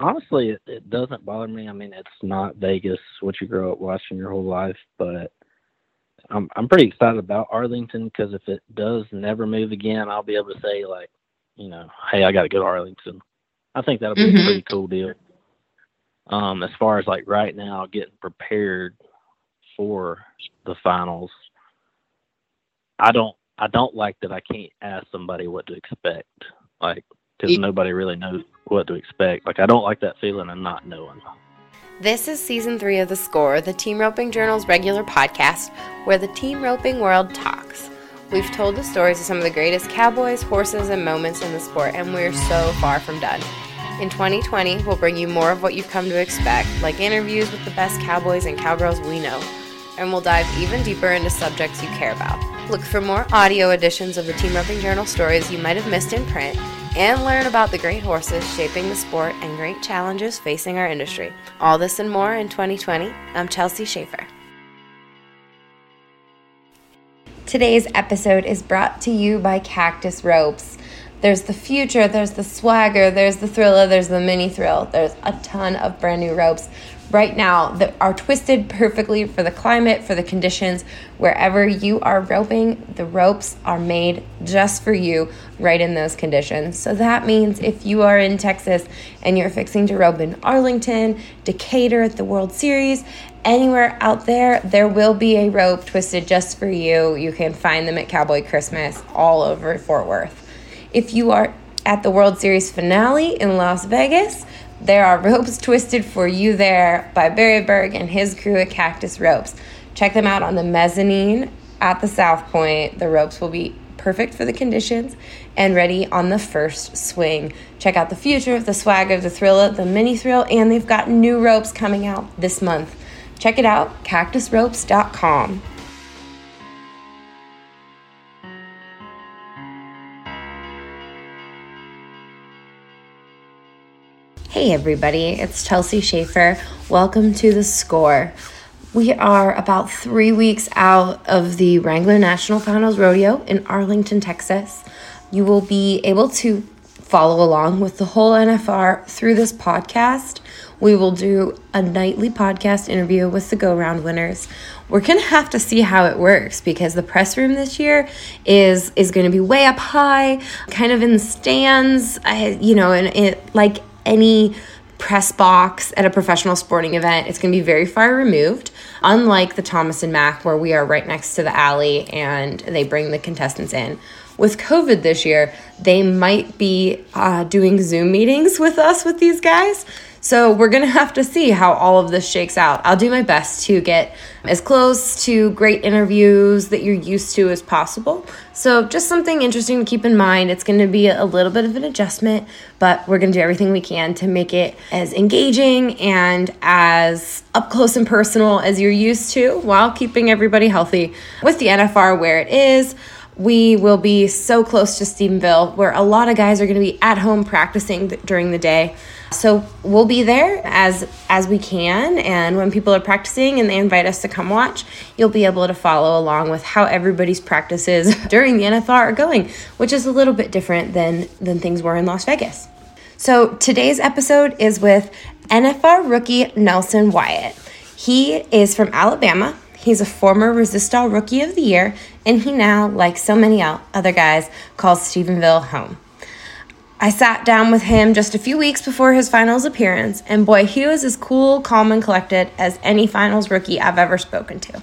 honestly, it, it doesn't bother me. I mean, it's not Vegas, what you grow up watching your whole life, but I'm I'm pretty excited about Arlington because if it does never move again, I'll be able to say like, you know, hey, I got to go to Arlington. I think that'll be Mhm. a pretty cool deal. Um, as far as like right now, getting prepared for the finals, I don't I don't like that I can't ask somebody what to expect, like because nobody really knows what to expect. Like I don't like that feeling of not knowing. This is season three of The Score, the Team Roping Journal's regular podcast where the team roping world talks. We've told the stories of some of the greatest cowboys, horses, and moments in the sport, and we're so far from done. In 2020, we'll bring you more of what you've come to expect, like interviews with the best cowboys and cowgirls we know, and we'll dive even deeper into subjects you care about. Look for more audio editions of the Team Roping Journal stories you might have missed in print, and learn about the great horses shaping the sport and great challenges facing our industry. All this and more in 2020. I'm Chelsea Shaffer. Today's episode is brought to you by Cactus Ropes. There's the future, there's the swagger, there's the thriller, there's the mini thrill. There's a ton of brand new ropes right now that are twisted perfectly for the climate, for the conditions. Wherever you are roping, the ropes are made just for you right in those conditions. So that means if you are in Texas and you're fixing to rope in Arlington, Decatur at the World Series, anywhere out there, there will be a rope twisted just for you. You can find them at Cowboy Christmas all over Fort Worth. If you are at the World Series finale in Las Vegas, there are ropes twisted for you there by Barry Berg and his crew at Cactus Ropes. Check them out on the mezzanine at the South Point. The ropes will be perfect for the conditions and ready on the first swing. Check out the future, of the swagger, the thrill, of the mini thrill, and they've got new ropes coming out this month. Check it out, cactusropes.com. Hey everybody, it's Chelsea Shaffer. Welcome to the score. We are about three weeks out of the Wrangler National Finals Rodeo in Arlington, Texas. You will be able to follow along with the whole NFR through this podcast. We will do a nightly podcast interview with the go round winners. We're gonna have to see how it works because the press room this year is is going to be way up high, kind of in stands. I, you know, and it like any press box at a professional sporting event, it's going to be very far removed. Unlike the Thomas and Mack, where we are right next to the alley and they bring the contestants in. With COVID this year, they might be uh, doing Zoom meetings with us with these guys. So we're going to have to see how all of this shakes out. I'll do my best to get as close to great interviews that you're used to as possible. So just something interesting to keep in mind. It's going to be a little bit of an adjustment, but we're going to do everything we can to make it as engaging and as up close and personal as you're used to while keeping everybody healthy with the NFR where it is we will be so close to Stephenville where a lot of guys are going to be at home practicing during the day. So we'll be there as as we can and when people are practicing and they invite us to come watch, you'll be able to follow along with how everybody's practices during the NFR are going, which is a little bit different than than things were in Las Vegas. So today's episode is with NFR rookie Nelson Wyatt. He is from Alabama. He's a former Resistol Rookie of the Year, and he now, like so many other guys, calls Stephenville home. I sat down with him just a few weeks before his finals appearance, and boy, he was as cool, calm, and collected as any finals rookie I've ever spoken to.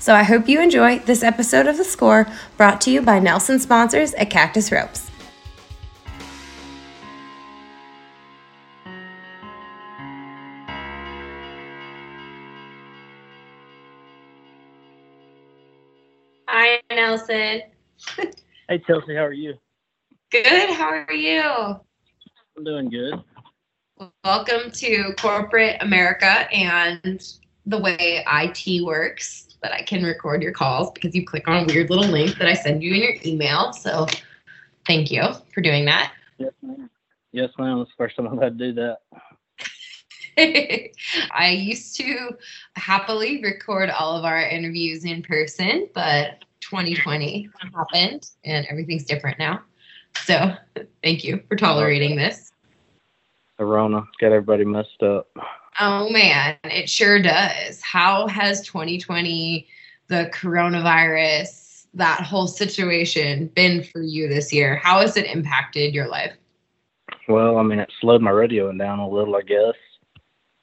So I hope you enjoy this episode of The Score brought to you by Nelson sponsors at Cactus Ropes. Hi, Nelson. Hey Chelsea, how are you? Good. How are you? I'm doing good. Welcome to corporate America and the way IT works. That I can record your calls because you click on a weird little link that I send you in your email. So, thank you for doing that. Yes, ma'am. Yes, ma'am. It's the first time I've had to do that. I used to happily record all of our interviews in person, but 2020 happened and everything's different now. So, thank you for tolerating this. The Rona got everybody messed up. Oh man, it sure does. How has 2020, the coronavirus, that whole situation been for you this year? How has it impacted your life? Well, I mean, it slowed my rodeoing down a little, I guess.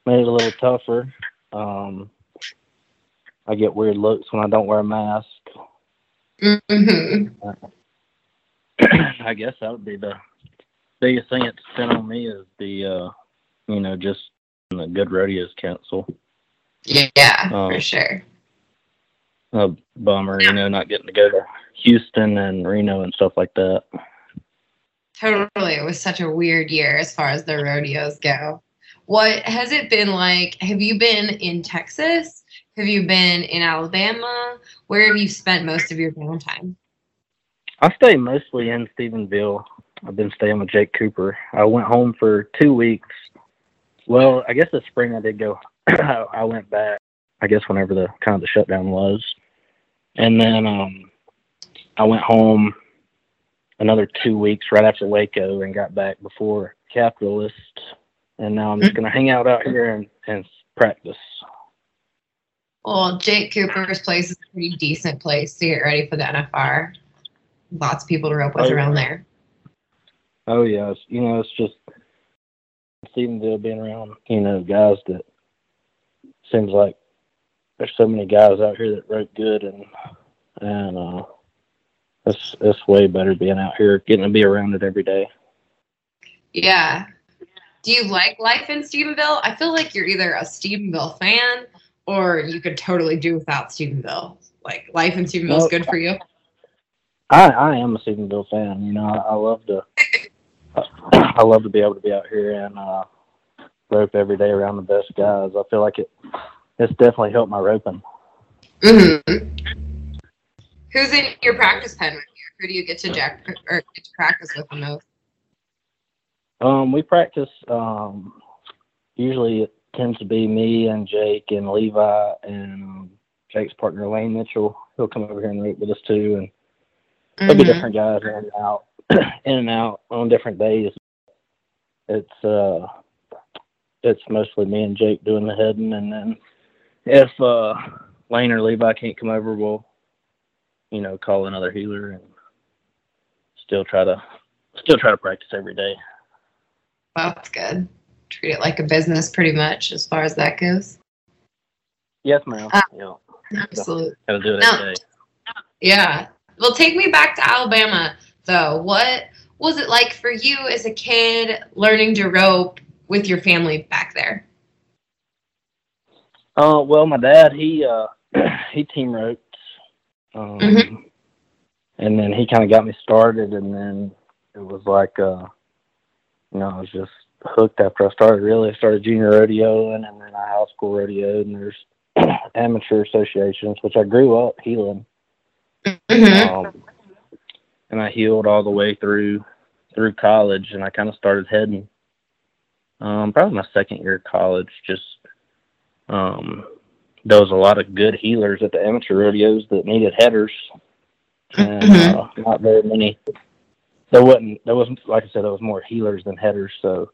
Made it a little tougher. Um, I get weird looks when I don't wear a mask. Mm-hmm. I guess that would be the biggest thing it's been on me is the, uh, you know, just the good Rodeos cancel. Yeah, Um, for sure. A bummer, you know, not getting to go to Houston and Reno and stuff like that. Totally. It was such a weird year as far as the rodeos go. What has it been like? Have you been in Texas? Have you been in Alabama? Where have you spent most of your downtime? I stay mostly in Stephenville. I've been staying with Jake Cooper. I went home for two weeks. Well, I guess this spring I did go. I went back. I guess whenever the kind of the shutdown was, and then um, I went home another two weeks right after Waco and got back before Capitalist. And now I'm just gonna hang out out here and, and practice. Well, Jake Cooper's place is a pretty decent place to get ready for the NFR. Lots of people to rope with Oh, yeah. around there. Oh yes, you know, it's just Stephenville being around, you know, guys that seems like there's so many guys out here that wrote good and and uh it's it's way better being out here, getting to be around it every day. Yeah. Do you like life in Stephenville? I feel like you're either a Stephenville fan or you could totally do without Stephenville. Like life in Stephenville is Well, good for you. I I am a Stephenville fan. You know, I, I love to I love to be able to be out here and uh rope every day around the best guys. I feel like it it's definitely helped my roping. Mm-hmm. Who's in your practice pen? Who do you get to jack or get to practice with the most? Um, we practice. Um, usually it tends to be me and Jake and Levi and Jake's partner Lane Mitchell. He'll come over here and root with us too, and there'll be different guys in and out, in and out on different days. It's uh, it's mostly me and Jake doing the heading, and then if uh, Lane or Levi can't come over, we'll you know call another heeler and still try to still try to practice every day. Well, That's good. Treat it like a business pretty much as far as that goes. Yes, ma'am. Uh, yeah. Absolutely. Gotta do it No. every day. Yeah. Well, take me back to Alabama, though. What was it like for you as a kid learning to rope with your family back there? Uh, well, my dad, he uh, he team roped, um, Mhm. and then he kind of got me started, and then it was like, uh, you know, I was just hooked after I started. Really, I started junior rodeoing, and then I high school rodeoed, and there's amateur associations, which I grew up heeling. Mm-hmm. um, and I heeled all the way through through college, and I kind of started heading. Um, probably my second year of college. Just um, there was a lot of good heelers at the amateur rodeos that needed headers, and Mhm. uh, not very many. There wasn't. There wasn't like I said. There was more heelers than headers. So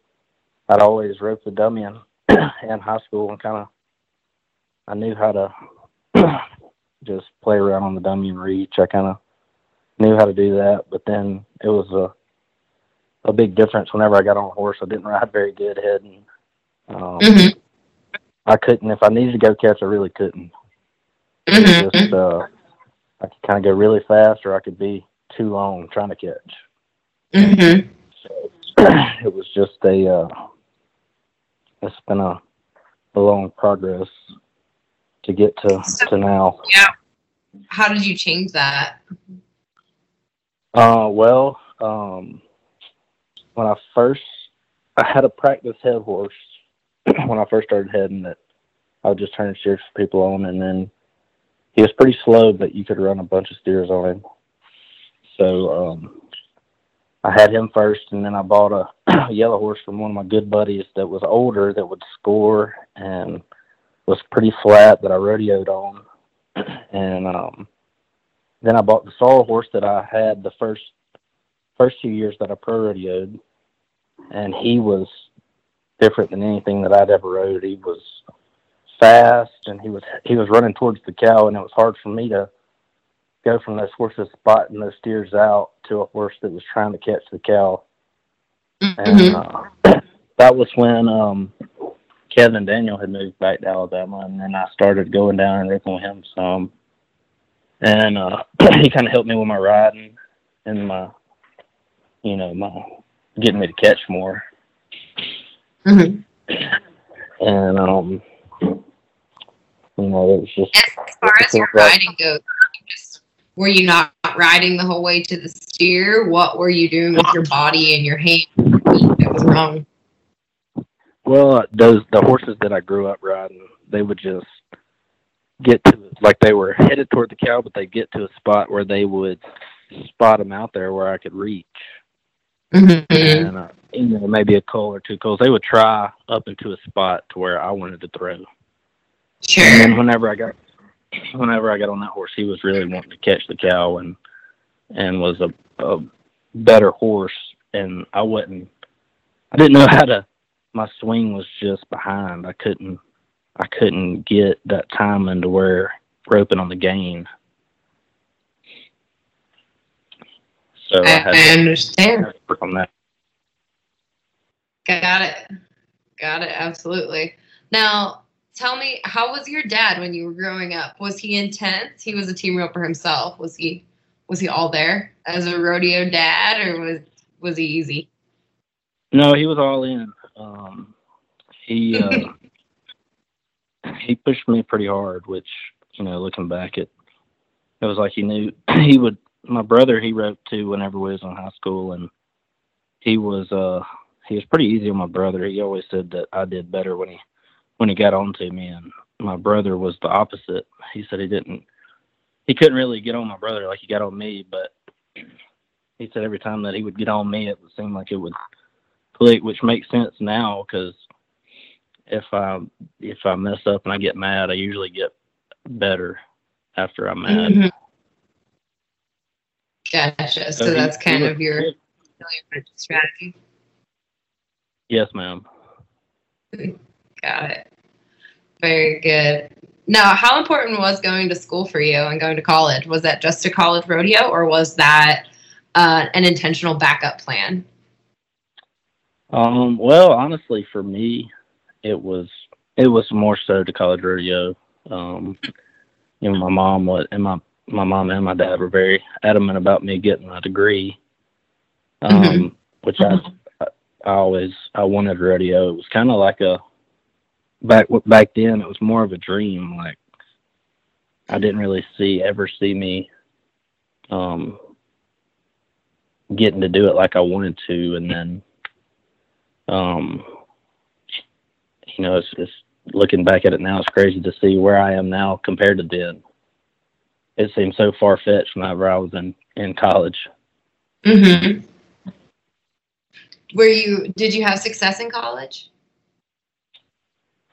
I'd always rope the dummy in, in high school, and kind of I knew how to just play around on the dummy and reach. I kind of knew how to do that, but then it was a a big difference whenever I got on a horse. I didn't ride very good heading. Um, Mm-hmm. I couldn't if I needed to go catch. I really couldn't. Mm-hmm. just uh, I could kind of go really fast, or I could be too long trying to catch. Mm-hmm. So it was just a. Uh, it's been a, a long progress to get to to now. Yeah. How did you change that? Uh, well, um, when I first, I had a practice head horse when I first started heading that I would just turn steers for people on, and then he was pretty slow, but you could run a bunch of steers on him. So um, I had him first, and then I bought a, yellow horse from one of my good buddies that was older that would score and was pretty flat that I rodeoed on, and um, then I bought the sorrel horse that I had the first first two years that I pro rodeoed, and he was different than anything that I'd ever rode. He was fast and he was he was running towards the cow and it was hard for me to go from those horses spotting those steers out to a horse that was trying to catch the cow. Mm-hmm. And uh, that was when um Kevin Daniel had moved back to Alabama and then I started going down and ripping with him some. And uh he kinda helped me with my riding and my you know, my getting me to catch more. Mm-hmm. And um you know, it was just. As far as your riding goes, just, were you not riding the whole way to the steer? What were you doing with your body and your hand that was wrong? Well, those the horses that I grew up riding, they would just get to like they were headed toward the cow, but they'd get to a spot where they would spot them out there where I could reach. Mm-hmm. And uh, you know, maybe a coal or two coals. They would try up into a spot to where I wanted to throw. Sure. And then whenever I got whenever I got on that horse, he was really wanting to catch the cow and and was a, a better horse. And I wasn't. I didn't know how to. My swing was just behind. I couldn't. I couldn't get that timing to where roping on the gain. So I, I, I understand. Work on that. Got it. Got it. Absolutely. Now, tell me, how was your dad when you were growing up? Was he intense? He was a team roper himself. Was he was he all there as a rodeo dad, or was was he easy? No, he was all in. Um, he uh, he pushed me pretty hard, which you know, looking back, it it was like he knew he would. My brother, he wrote to whenever we was in high school, and he was uh he was pretty easy on my brother. He always said that I did better when he when he got on to me and my brother was the opposite. He said he didn't he couldn't really get on my brother like he got on me, but he said every time that he would get on me it would seem like it would click, which makes sense now because if I if I mess up and I get mad, I usually get better after I'm mad. Mm-hmm. Gotcha. So, so that's kind of your strategy. Yes, ma'am. Got it. Very good. Now, how important was going to school for you and going to college? Was that just a college rodeo, or was that uh, an intentional backup plan? Um, well, honestly, for me, it was it was more so to college rodeo. Um, you know, my mom was, and my my mom and my dad were very adamant about me getting a degree, um, mm-hmm. which I I always I wanted rodeo. It was kind of like a back back then. It was more of a dream. Like I didn't really see ever see me um, getting to do it like I wanted to, and then um, you know, it's, it's looking back at it now. It's crazy to see where I am now compared to then. It seems so far fetched whenever I was in in college. Mhm. Were you? Did you have success in college?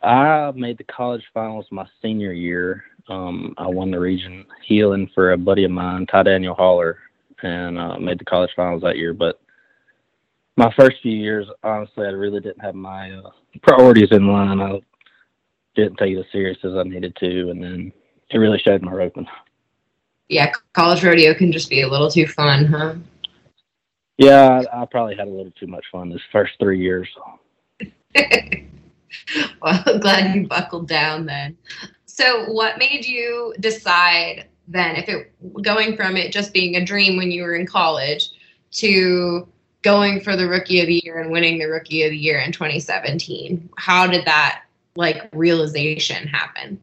I made the college finals my senior year. Um, I won the region heeling for a buddy of mine, Ty Daniel Haller, and uh, made the college finals that year. But my first few years, honestly, I really didn't have my uh, priorities in line. I didn't take it as serious as I needed to, and then it really showed my roping. Yeah, college rodeo can just be a little too fun, huh? Yeah, I, I probably had a little too much fun this first three years. well, I'm glad you buckled down then. So, what made you decide then, if it going from it just being a dream when you were in college to going for the rookie of the year and winning the rookie of the year in 2017? How did that like realization happen?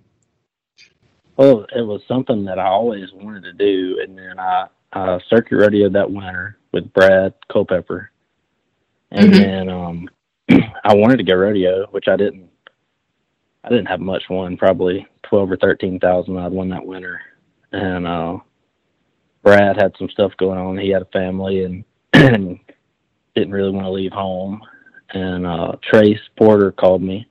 Well, it was something that I always wanted to do, and then I, I circuit rodeoed that winter with Brad Culpepper, and mm-hmm. then um, I wanted to go rodeo, which I didn't. I didn't have much won, probably twelve or thirteen thousand. I'd won that winter, and uh, Brad had some stuff going on. He had a family and, and didn't really want to leave home. And uh, Trace Porter called me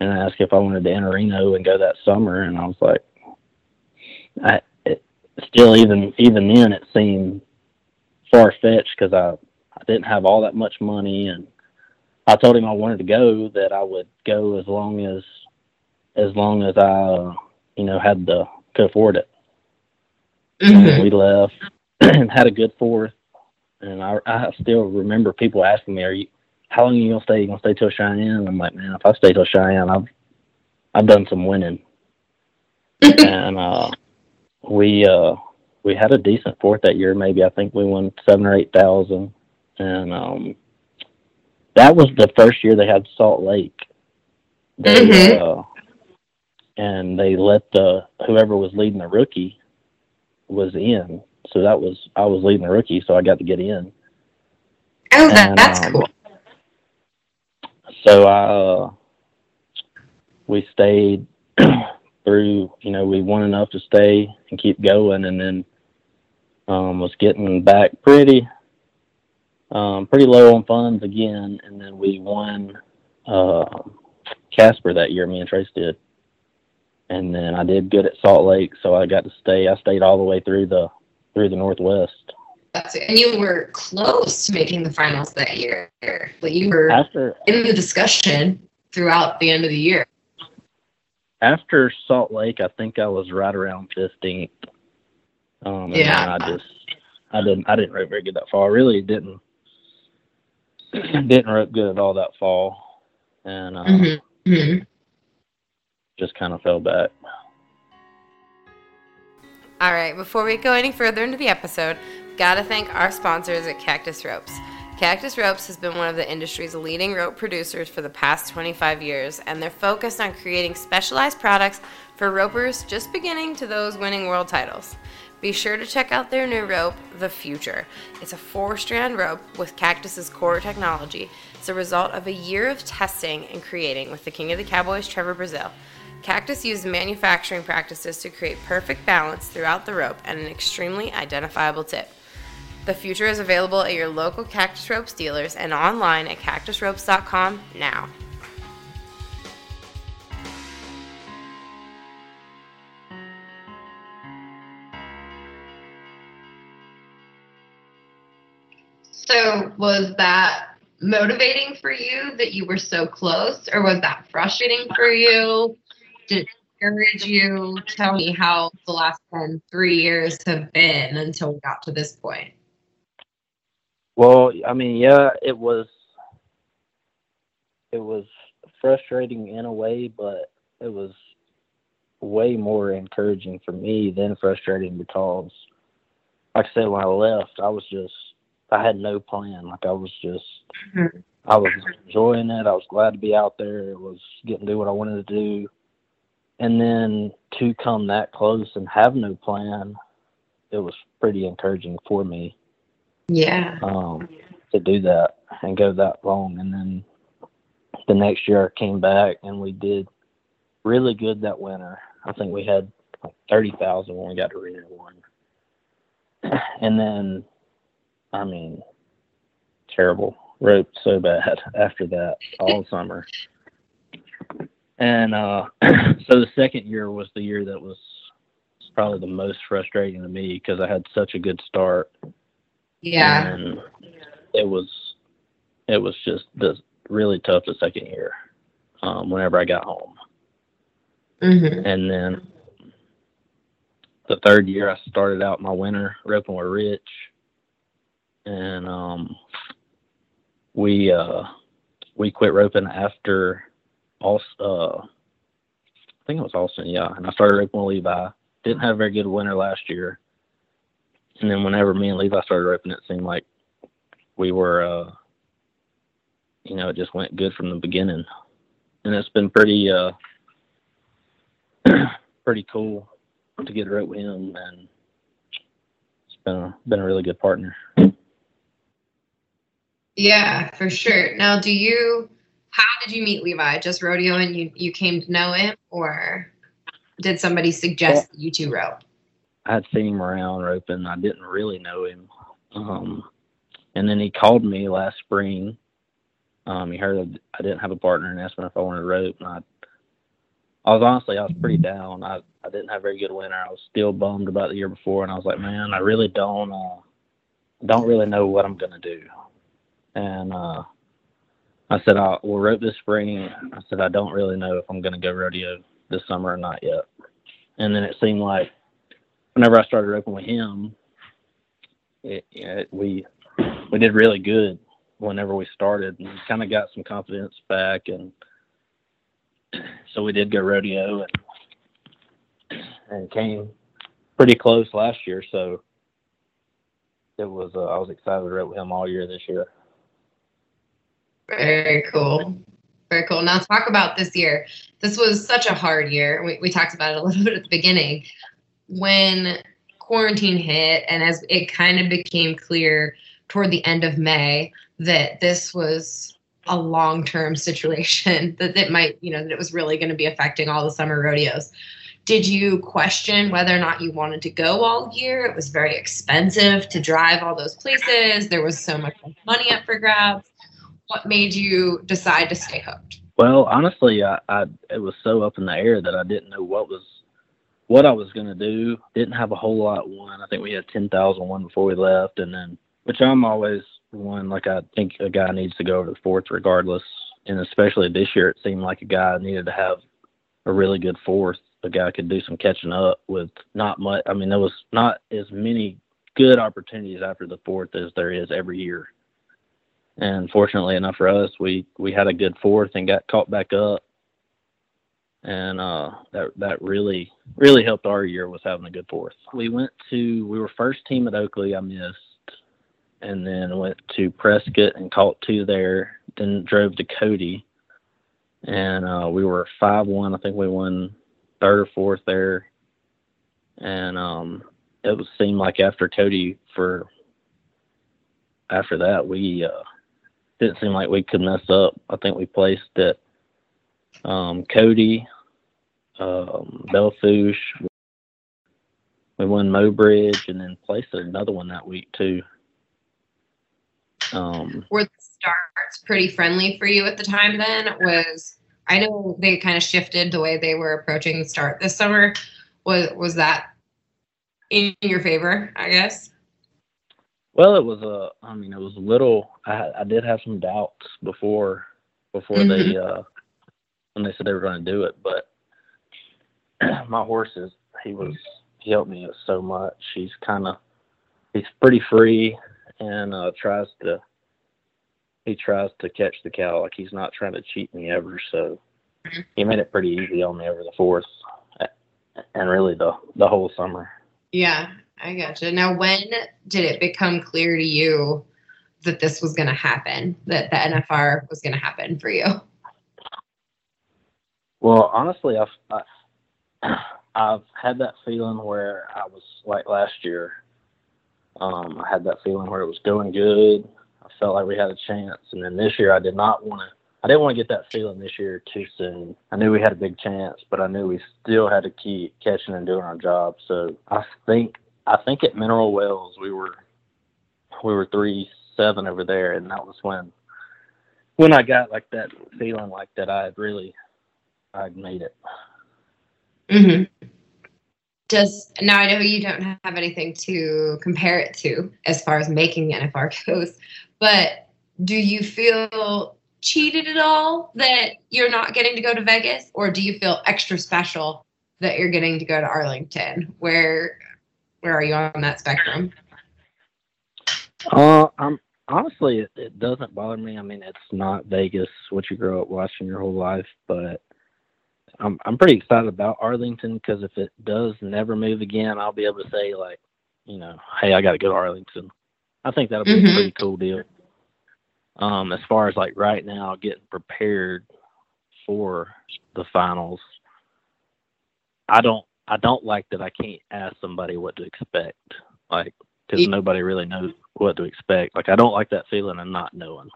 and asked if I wanted to enter Reno and go that summer, and I was like, I it, still even even then it seemed far fetched because I I didn't have all that much money and I told him I wanted to go, that I would go as long as as long as I, you know, had the could afford it. Mhm. And we left and had a good fourth. And I, I still remember people asking me, "Are you? How long are you gonna stay? You gonna stay till Cheyenne?" And I'm like, "Man, if I stay till Cheyenne, I've I've done some winning." and uh, we uh, we had a decent fourth that year. Maybe I think we won seven or eight thousand, and um, that was the first year they had Salt Lake. They, Mhm. uh, and they let the whoever was leading the rookie was in. So that was I was leading the rookie, so I got to get in. Oh, that, And, that's um, cool. So I uh, we stayed through. You know, we won enough to stay and keep going, and then um, was getting back pretty um, pretty low on funds again, and then we won uh, Casper that year. Me and Trace did, and then I did good at Salt Lake, so I got to stay. I stayed all the way through the through the Northwest. That's it. And you were close to making the finals that year. But you were After in the discussion throughout the end of the year. after Salt Lake, I think I was right around fifteenth. Um, and Yeah. I just I didn't I didn't rope very good that fall. I really didn't didn't rope good at all that fall, and uh, Mhm. Mhm. just kind of fell back. All right, before we go any further into the episode, gotta thank our sponsors at Cactus Ropes. Cactus Ropes has been one of the industry's leading rope producers for the past 25 years, and they're focused on creating specialized products for ropers just beginning to those winning world titles. Be sure to check out their new rope, The Future. It's a four strand rope with Cactus's core technology. It's a result of a year of testing and creating with the King of the Cowboys, Trevor Brazile. Cactus used manufacturing practices to create perfect balance throughout the rope and an extremely identifiable tip. The future is available at your local Cactus Ropes dealers and online at cactusropes.com now. So was that motivating for you that you were so close, or was that frustrating for you? Did it discourage you? Tell me how the last 10, three years have been until we got to this point. Well, I mean, yeah, it was it was frustrating in a way, but it was way more encouraging for me than frustrating because like I said when I left, I was just I had no plan. Like I was just Mhm. I was enjoying it. I was glad to be out there. It was getting to do what I wanted to do. And then to come that close and have no plan, it was pretty encouraging for me Yeah. um, to do that and go that long. And then the next year I came back and we did really good that winter. I think we had like thirty thousand when we got to Arena One. And then, I mean, terrible. Roped so bad after that all summer. And uh, so the second year was the year that was probably the most frustrating to me because I had such a good start. Yeah. and it was it was just the really tough the second year um, whenever I got home, hmm and then the third year I started out my winter roping with Rich, and um, we uh, we quit roping after all uh, I think it was Austin, yeah, and I started roping with Levi. Didn't have a very good winter last year, and then whenever me and Levi started roping, it seemed like we were, uh, you know, it just went good from the beginning, and it's been pretty, uh, pretty cool to get rope with him, and it's been a, been a really good partner. Yeah, for sure. Now, do you? How did you meet Levi? Just rodeo, and you you came to know him, or did somebody suggest you two rope? I'd seen him around roping. I didn't really know him. Um, and then he called me last spring. Um, he heard I didn't have a partner and asked me if I wanted to rope. And I, I was honestly, I was pretty down. I, I didn't have a very good winter. I was still bummed about the year before. And I was like, man, I really don't, uh, don't really know what I'm going to do. And, uh, I said, I will rope this spring. I said, I don't really know if I'm going to go rodeo this summer or not yet. And then it seemed like whenever I started roping with him, it, it, we we did really good whenever we started and kind of got some confidence back and so we did go rodeo and and came pretty close last year so it was uh, I was excited to rope with him all year this year. Very cool. Very cool. Now talk about this year. This was such a hard year. We, we talked about it a little bit at the beginning. When quarantine hit and as it kind of became clear toward the end of May that this was a long-term situation that it might, you know, that it was really going to be affecting all the summer rodeos. Did you question whether or not you wanted to go all year? It was very expensive to drive all those places. There was so much money up for grabs what made you decide to stay hooked? Well, honestly, I, I it was so up in the air that I didn't know what was what I was gonna do. Didn't have a whole lot won. I think we had ten thousand one before we left, and then which I'm always one like I think a guy needs to go over the fourth regardless. And especially this year, it seemed like a guy needed to have a really good fourth. A guy could do some catching up with not much. I mean, there was not as many good opportunities after the fourth as there is every year. And fortunately enough for us, we we had a good fourth and got caught back up, and uh, that that really really helped our year was having a good fourth. We went to we were first team at Oakley. I missed, and then went to Prescott and caught two there. Then drove to Cody, and uh, we were five one. I think we won third or fourth there, and um, it was seemed like after Cody for after that we uh, didn't seem like we could mess up. I think we placed at um, Cody, um, Belle Fourche. We won Mobridge and then placed at another one that week too. Um, Were the starts pretty friendly for you at the time? Then was I know they kind of shifted the way they were approaching the start this summer. Was was that in your favor? I guess. Well, it was a. I mean, it was a little. I I did have some doubts before before mm-hmm. they uh when they said they were going to do it, but my horse is he was he helped me so much. He's kind of he's pretty free and uh tries to he tries to catch the cow like he's not trying to cheat me ever. So he made it pretty easy on me over the fourth and really the the whole summer. Yeah, I gotcha. Now, when did it become clear to you that this was going to happen, that the NFR was going to happen for you? Well, honestly, I've I've had that feeling where I was like last year. Um, I had that feeling where it was going good. I felt like we had a chance, and then this year I did not want to. I didn't want to get that feeling this year too soon. I knew we had a big chance, but I knew we still had to keep catching and doing our job. So I think I think at Mineral Wells we were we were three seven over there, and that was when when I got like that feeling like that I had really I'd made it. Mm-hmm. Does now I know you don't have anything to compare it to as far as making NFR goes, but do you feel cheated at all that you're not getting to go to Vegas, or do you feel extra special that you're getting to go to Arlington, where where are you on that spectrum? Uh, I'm honestly, it, it doesn't bother me. I mean, it's not Vegas, what you grow up watching your whole life, but I'm I'm pretty excited about Arlington because if it does never move again, I'll be able to say like, you know, hey, I got to go to Arlington. I think that'll be mm-hmm. a pretty cool deal. Um, as far as like right now, getting prepared for the finals, I don't I don't like that I can't ask somebody what to expect, like because nobody really knows what to expect. Like I don't like that feeling of not knowing.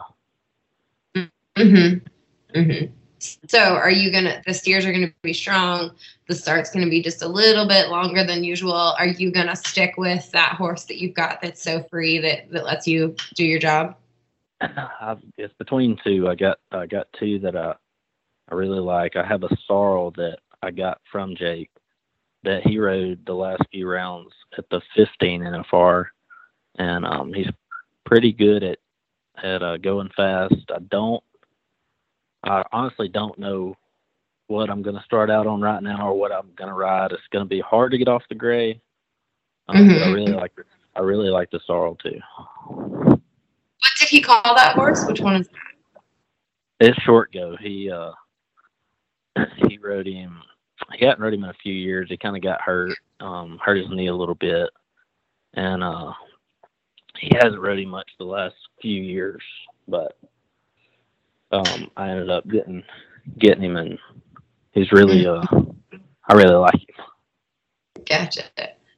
Mhm. Mhm. So, are you gonna? The steers are gonna be strong. The start's gonna be just a little bit longer than usual. Are you gonna stick with that horse that you've got that's so free that that lets you do your job? I've, it's between two. I got I got two that I I really like. I have a sorrel that I got from Jake that he rode the last few rounds at the 15 NFR, and um, he's pretty good at at uh, going fast. I don't I honestly don't know what I'm going to start out on right now or what I'm going to ride. It's going to be hard to get off the gray. Um, mm-hmm. I really like I really like the sorrel too. What did he call that horse? Which one is that? It's short go. He uh he rode him. He hadn't rode him in a few years. He kind of got hurt, um, hurt his knee a little bit, and uh he hasn't rode him much the last few years. But um, I ended up getting getting him, and he's really uh, I really like him. Gotcha.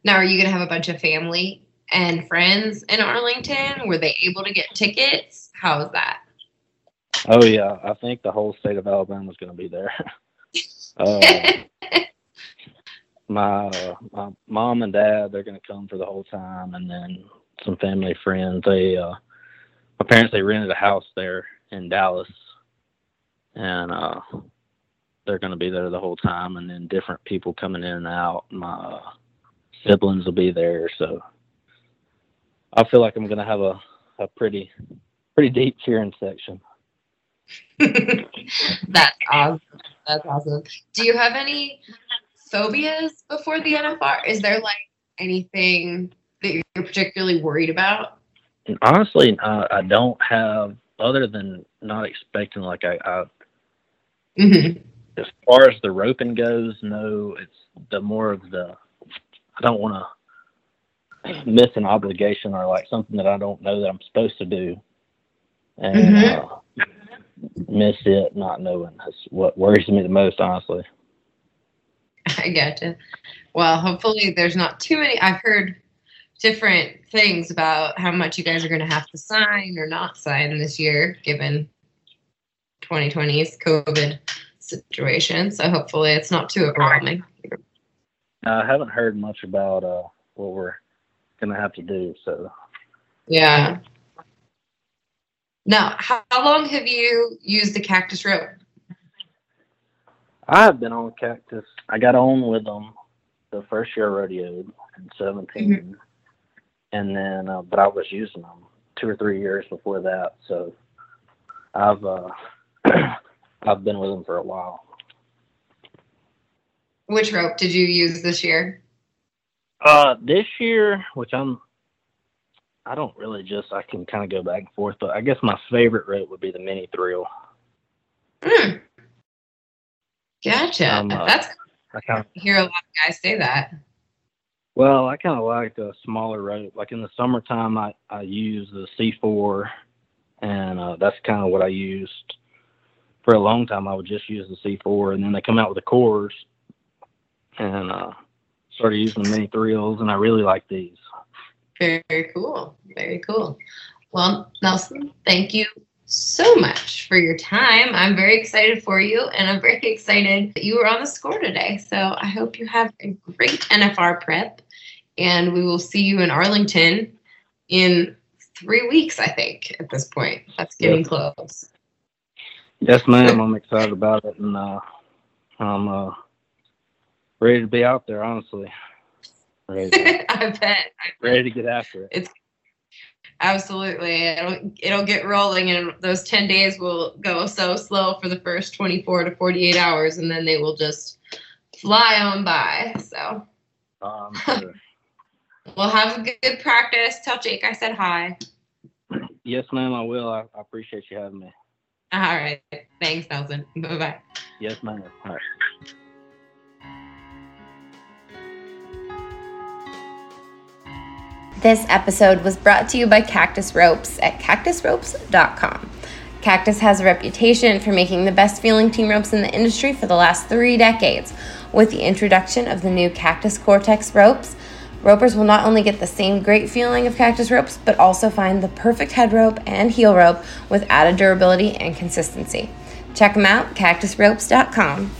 Now, are you gonna have a bunch of family and friends in Arlington? Were they able to get tickets? How is that? Oh yeah, I think the whole state of Alabama is gonna be there. my uh, my mom and dad they're gonna come for the whole time, and then some family friends. They uh, my parents they rented a house there in Dallas, and uh, they're to be there the whole time. And then different people coming in and out. My uh, siblings will be there, so I feel like I'm to have a a pretty pretty deep cheering section. That's awesome. That's awesome. Do you have any phobias before the NFR? Is there like anything that you're particularly worried about? Honestly, uh, I don't have, other than not expecting like I, I mm-hmm. as far as the roping goes, no, it's the more of the, I don't want to miss an obligation or like something that I don't know that I'm supposed to do. And, mm-hmm. uh, miss it not knowing that's what worries me the most honestly i gotcha well hopefully there's not too many i've heard different things about how much you guys are going to have to sign or not sign this year, given 2020's COVID situation. So hopefully it's not too overwhelming. I haven't heard much about uh, what we're going to have to do. So, yeah. Now, how, how long have you used the cactus rope? I've been on cactus. I got on with them the first year I rodeoed in 17. Mm-hmm and then uh, but I was using them two or three years before that, so I've uh, I've been with them for a while. Which rope did you use this year? Uh, this year, which I'm, I don't really just I can kind of go back and forth, but I guess my favorite rope would be the mini thrill. Mm. Gotcha. Um, uh, That's. I kind of hear a lot of guys say that. Well, I kind of like a smaller rope. Like in the summertime, I I use the C4, and uh, that's kind of what I used for a long time. I would just use the C4, and then they come out with the cores, and uh, started using the mini thrills, and I really like these. Very cool. Very cool. Well, Nelson, thank you so much for your time. I'm very excited for you, and I'm very excited that you were on the score today. So I hope you have a great NFR prep and we will see you in Arlington in three weeks, I think, at this point. That's getting yes. close. Yes, ma'am. I'm excited about it, and uh, I'm uh, ready to be out there, honestly. Ready to, I bet. I ready to get after it. It's absolutely it'll it'll get rolling, and those ten days will go so slow for the first 24 to 48 hours, and then they will just fly on by. So. Um, sure. Well, have a good practice. Tell Jake I said hi. Yes, ma'am, I will. I, I appreciate you having me. All right. Thanks, Nelson. Bye bye. Yes, ma'am. All right. This episode was brought to you by Cactus Ropes at cactusropes.com. Cactus has a reputation for making the best feeling team ropes in the industry for the last three decades. With the introduction of the new Cactus Cortex ropes, Ropers will not only get the same great feeling of cactus ropes, but also find the perfect head rope and heel rope with added durability and consistency. Check them out, cactusropes.com.